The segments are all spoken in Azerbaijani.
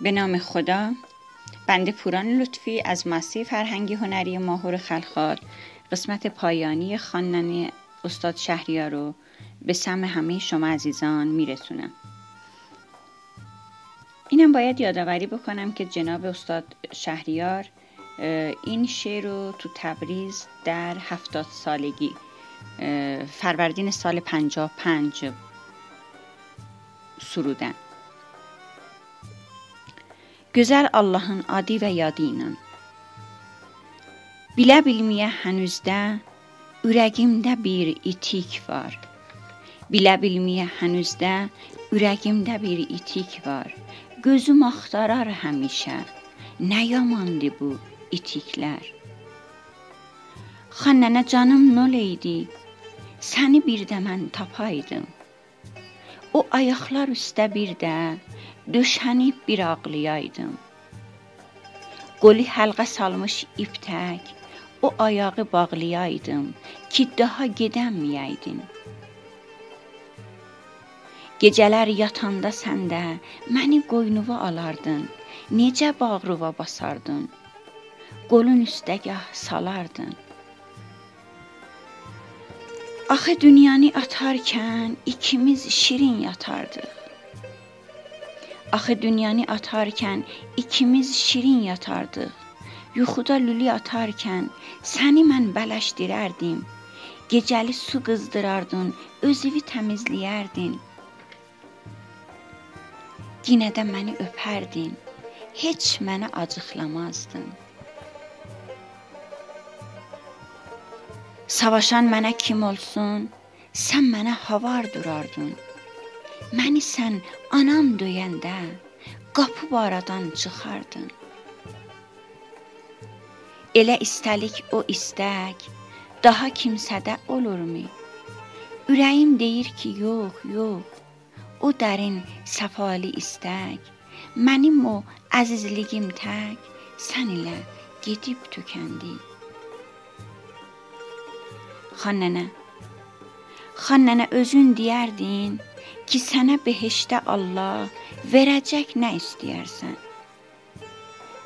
به نام خدا. بنده پوران لطفی از ماسی فرهنگی هنری ماهور خلخال. قسمت پایانی خواندن استاد شهریار رو به سم همه شما عزیزان میرسونم. اینم باید یادآوری بکنم که جناب استاد شهریار این شعر رو تو تبریز در هفتاد سالگی فروردین سال پنجاه پنج سرودن Gözəl Allahın adi və yadı ilə. Bilə bilməyə hənuzdə ürəyimdə bir itik var. Bilə bilməyə hənuzdə ürəyimdə bir itik var. Gözüm axtarar həmişə. Nə yamandı bu itiklər. Xannənə canım nol idi. Səni bir də mən tapaydım. O ayaqlar üstə bir də döşənib bir ağlayaydım. Qoli həlqə salmış iptək, o ayağı bağlayaydım ki, daha gedəməyəydin. Gecələr yatanda sən də məni qoynuva alardın, necə bağrıva basardın, qolun üstəgah salardın. Axı dünyanı atarkən ikimiz şirin yatardıq. Axı dünyanı atarkən ikimiz şirin yatardıq. Yuxuda lüli atarkən səni mən bələşdirərdim. Gecəli su qızdırardın, özünü təmizləyərdin. Yenə də məni öpərdin. Heç mənə acıqlamazdın. Savaşan mənə kim olsun, sən mənə havar durardın. Məni sən anam döyəndə qapı aradan çıxardın. Elə istəlik o istək daha kimsədə olurmu? Ürəyim deyir ki, yox, yox. O dərin səfalı istək mənim o əzizligim tək sən ilə gedib tükəndi. Xannənə Xannənə özün deyərdin, ki sənə behişdə Allah verəcək nə istəyərsən.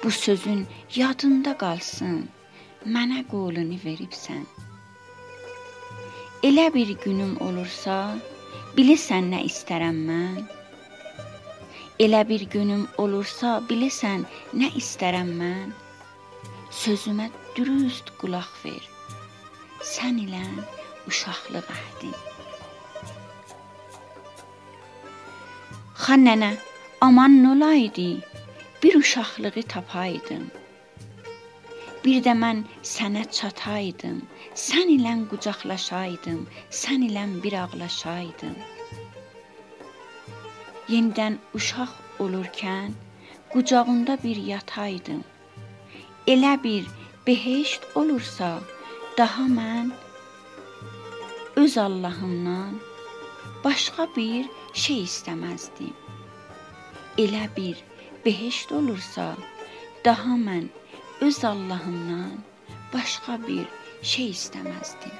Bu sözün yadında qalsın. Mənə qolunu veribsən. Elə bir günüm olursa, bilirsən nə istərəm mən? Elə bir günüm olursa, bilirsən nə istərəm mən? Sözümə dürüst qulaq ver. Sən ilə uşaqlıq əhdin. Xan nənə, aman nolaydı, bir uşaqlığı tapaydım. Bir də mən sənə çataydım, sən ilə qucaqlaşaydım, sən ilə bir ağlaşaydım. Yenidən uşaq olurkən qucağında bir yataydım. Elə bir behişt olursa, daha mən öz Allahımdan başqa bir şey istəməzdim. Elə bir behişt olursa, daha mən öz Allahımdan başqa bir şey istəməzdim.